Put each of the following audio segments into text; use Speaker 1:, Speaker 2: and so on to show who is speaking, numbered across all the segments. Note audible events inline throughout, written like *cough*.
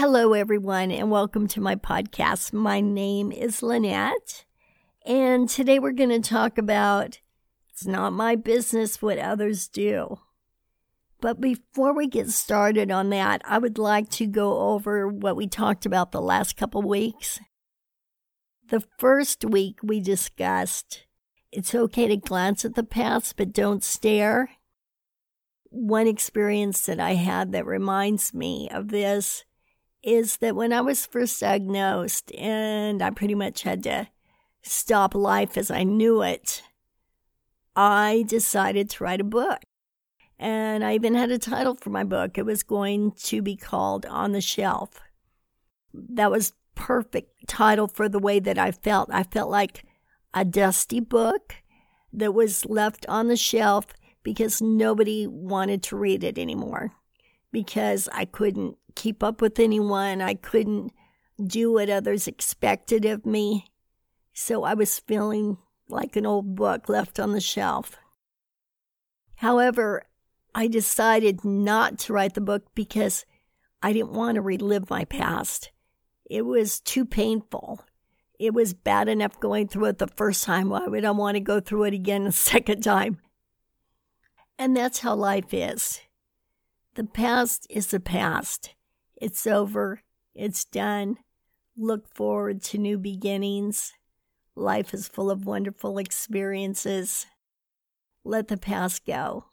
Speaker 1: Hello, everyone, and welcome to my podcast. My name is Lynette, and today we're going to talk about it's not my business what others do. But before we get started on that, I would like to go over what we talked about the last couple weeks. The first week we discussed it's okay to glance at the past, but don't stare. One experience that I had that reminds me of this is that when I was first diagnosed and I pretty much had to stop life as I knew it, I decided to write a book. And I even had a title for my book. It was going to be called On the Shelf. That was perfect title for the way that I felt. I felt like a dusty book that was left on the shelf because nobody wanted to read it anymore because I couldn't keep up with anyone. I couldn't do what others expected of me. So I was feeling like an old book left on the shelf. However, I decided not to write the book because I didn't want to relive my past. It was too painful. It was bad enough going through it the first time. Why would I want to go through it again a *laughs* second time? And that's how life is. The past is the past. It's over. It's done. Look forward to new beginnings. Life is full of wonderful experiences. Let the past go.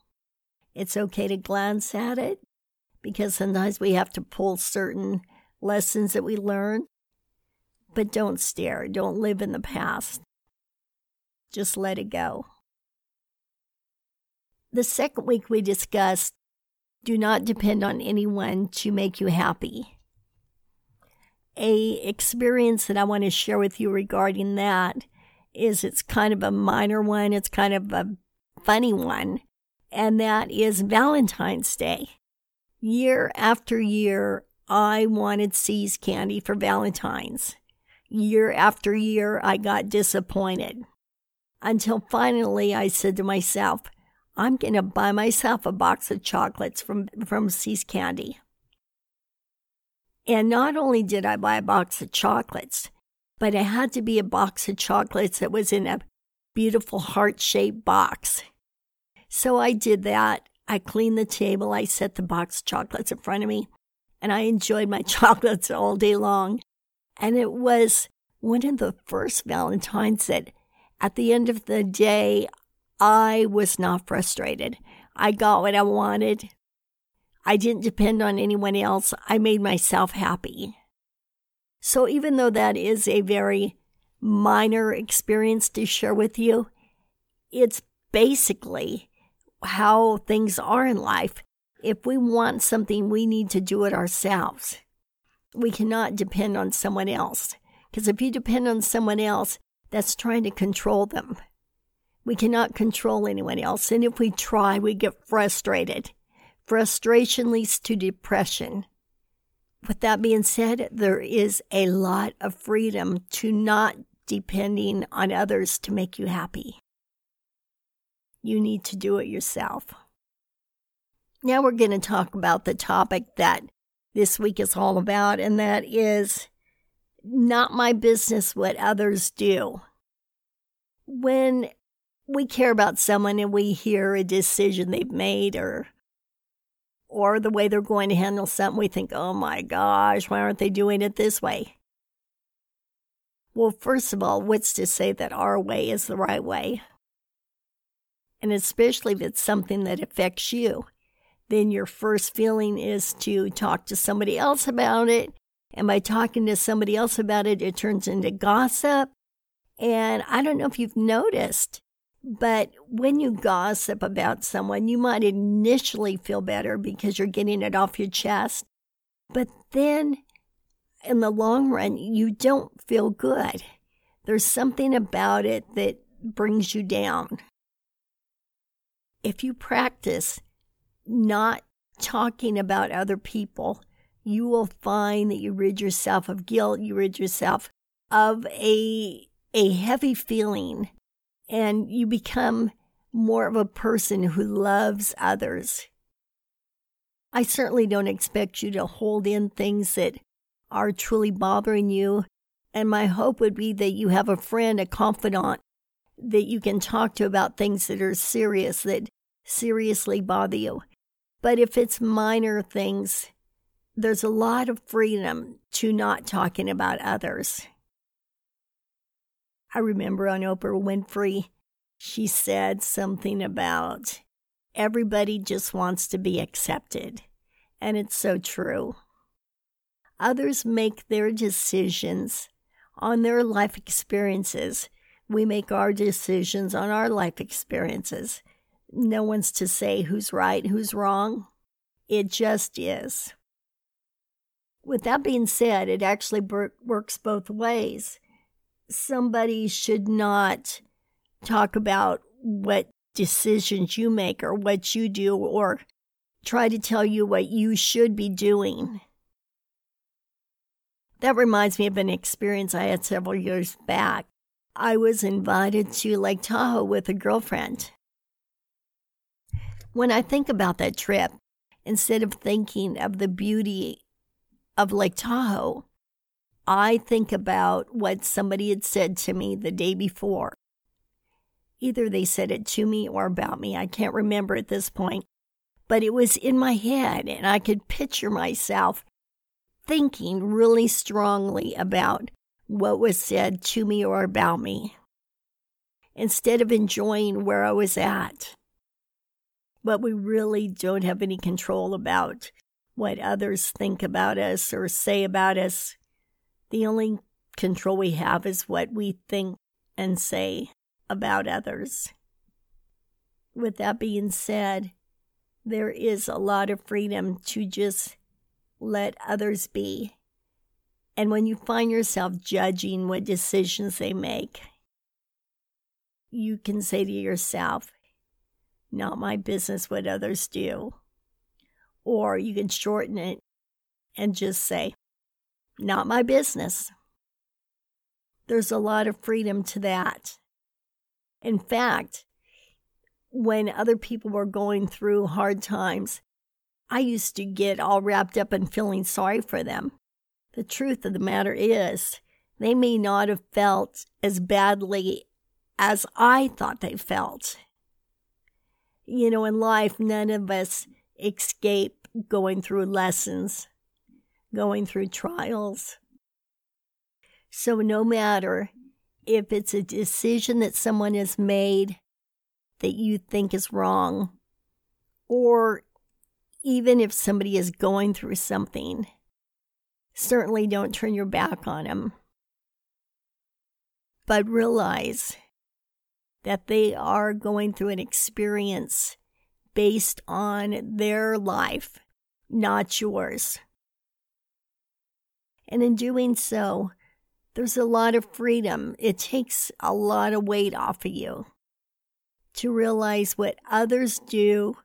Speaker 1: It's okay to glance at it because sometimes we have to pull certain lessons that we learn. But don't stare. Don't live in the past. Just let it go. The second week we discussed do not depend on anyone to make you happy. A experience that I want to share with you regarding that is it's kind of a minor one, it's kind of a funny one, and that is Valentine's Day. Year after year, I wanted See's candy for Valentine's. Year after year, I got disappointed. Until finally, I said to myself, I'm going to buy myself a box of chocolates from, from See's Candy. And not only did I buy a box of chocolates, but it had to be a box of chocolates that was in a beautiful heart shaped box. So I did that. I cleaned the table. I set the box of chocolates in front of me, and I enjoyed my *laughs* chocolates all day long. And it was one of the first Valentines that at the end of the day, I was not frustrated. I got what I wanted. I didn't depend on anyone else. I made myself happy. So, even though that is a very minor experience to share with you, it's basically how things are in life. If we want something, we need to do it ourselves. We cannot depend on someone else. Because if you depend on someone else, that's trying to control them. We cannot control anyone else, and if we try, we get frustrated. Frustration leads to depression. With that being said, there is a lot of freedom to not depending on others to make you happy. You need to do it yourself. Now we're going to talk about the topic that this week is all about, and that is not my business what others do. When we care about someone and we hear a decision they've made or or the way they're going to handle something, we think, oh my gosh, why aren't they doing it this way? Well, first of all, what's to say that our way is the right way? And especially if it's something that affects you, then your first feeling is to talk to somebody else about it. And by talking to somebody else about it, it turns into gossip. And I don't know if you've noticed, but when you gossip about someone, you might initially feel better because you're getting it off your chest. But then in the long run, you don't feel good. There's something about it that brings you down. If you practice not talking about other people, you will find that you rid yourself of guilt, you rid yourself of a a heavy feeling and you become more of a person who loves others. I certainly don't expect you to hold in things that are truly bothering you. And my hope would be that you have a friend, a confidant that you can talk to about things that are serious, that seriously bother you. But if it's minor things, there's a lot of freedom to not talking about others. I remember on Oprah Winfrey, she said something about everybody just wants to be accepted. And it's so true. Others make their decisions on their life experiences. We make our decisions on our life experiences. No one's to say who's right, who's wrong. It just is. With that being said, it actually works both ways. Somebody should not talk about what decisions you make or what you do or try to tell you what you should be doing. That reminds me of an experience I had several years back. I was invited to Lake Tahoe with a girlfriend. When I think about that trip, instead of thinking of the beauty of Lake Tahoe, I think about what somebody had said to me the day before. Either they said it to me or about me. I can't remember at this point. But it was in my head, and I could picture myself thinking really strongly about what was said to me or about me instead of enjoying where I was at. But we really don't have any control about what others think about us or say about us. The only control we have is what we think and say about others. With that being said, there is a lot of freedom to just let others be. And when you find yourself judging what decisions they make, you can say to yourself, not my business what others do. Or you can shorten it and just say, not my business. There's a lot of freedom to that. In fact, when other people were going through hard times, I used to get all wrapped up in feeling sorry for them. The truth of the matter is, they may not have felt as badly as I thought they felt. You know, in life, none of us escape going through lessons, going through trials. So, no matter if it's a decision that someone has made that you think is wrong, or even if somebody is going through something, certainly don't turn your back on them. But realize that they are going through an experience based on their life, not yours. And in doing so, there's a lot of freedom. It takes a lot of weight off of you to realize what others do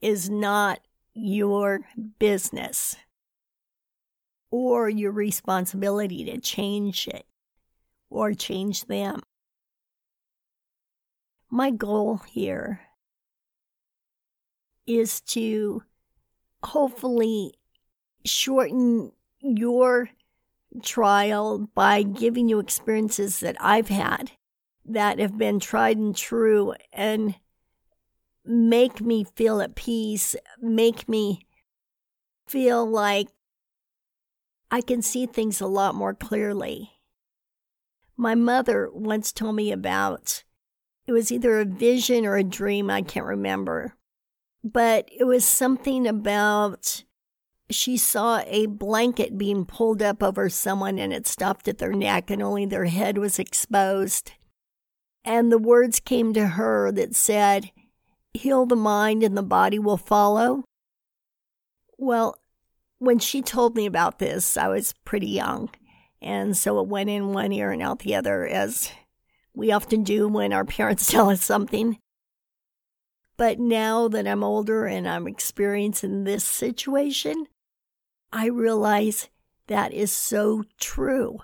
Speaker 1: is not your business or your responsibility to change it or change them. My goal here is to hopefully shorten your trial by giving you experiences that I've had that have been tried and true and make me feel at peace, make me feel like I can see things a lot more clearly. My mother once told me about it was either a vision or a dream, I can't remember. But it was something about she saw a blanket being pulled up over someone and it stopped at their neck and only their head was exposed. And the words came to her that said, heal the mind and the body will follow? Well, when she told me about this, I was pretty young. And so it went in one ear and out the other, as we often do when our *laughs* parents tell us something. But now that I'm older and I'm experiencing this situation, I realize that is so true.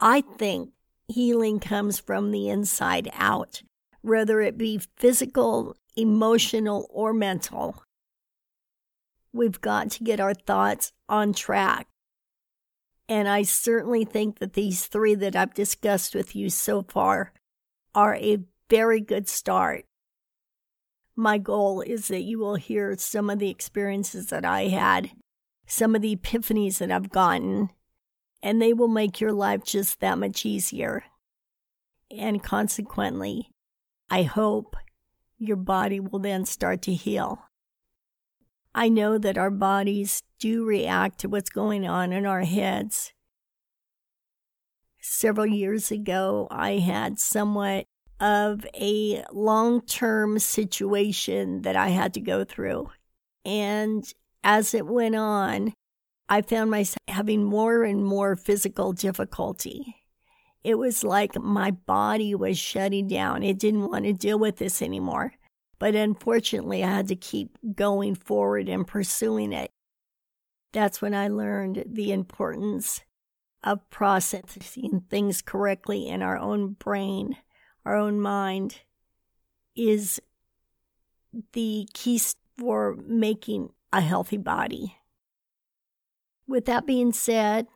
Speaker 1: I think healing comes from the inside out, whether it be physical emotional, or mental. We've got to get our thoughts on track. And I certainly think that these three that I've discussed with you so far are a very good start. My goal is that you will hear some of the experiences that I had, some of the epiphanies that I've gotten, and they will make your life just that much easier. And consequently, I hope your body will then start to heal. I know that our bodies do react to what's going on in our heads. Several years ago, I had somewhat of a long term situation that I had to go through. And as it went on, I found myself having more and more physical difficulty. It was like my body was shutting down. It didn't want to deal with this anymore. But unfortunately, I had to keep going forward and pursuing it. That's when I learned the importance of processing things correctly in our own brain, our own mind, is the key for making a healthy body. With that being said,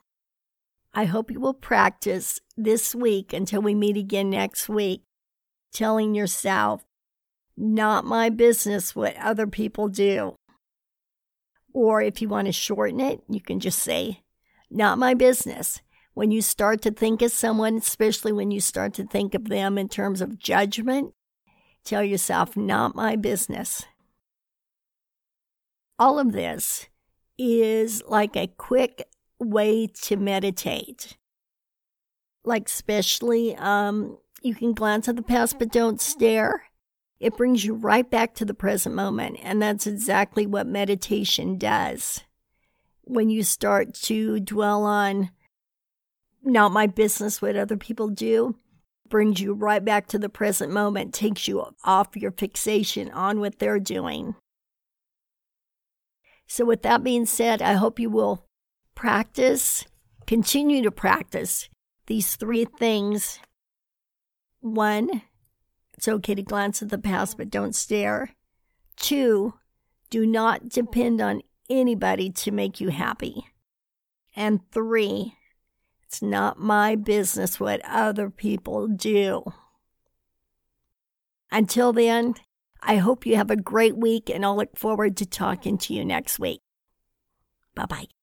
Speaker 1: I hope you will practice this week until we meet again next week, telling yourself, not my business what other people do. Or if you want to shorten it, you can just say, not my business. When you start to think of someone, especially when you start to think of them in terms of judgment, tell yourself, not my business. All of this is like a quick way to meditate. Like, especially, um, you can glance at the past, but don't stare. It brings you right back to the present moment. And that's exactly what meditation does. When you start to dwell on not my business what other people do, brings you right back to the present moment, takes you off your fixation on what they're doing. So, with that being said, I hope you will practice, continue to practice these three things. One, it's okay to glance at the past, but don't stare. Two, do not depend on anybody to make you happy. And three, it's not my business what other people do. Until then, I hope you have a great week and I'll look forward to talking to you next week. Bye bye.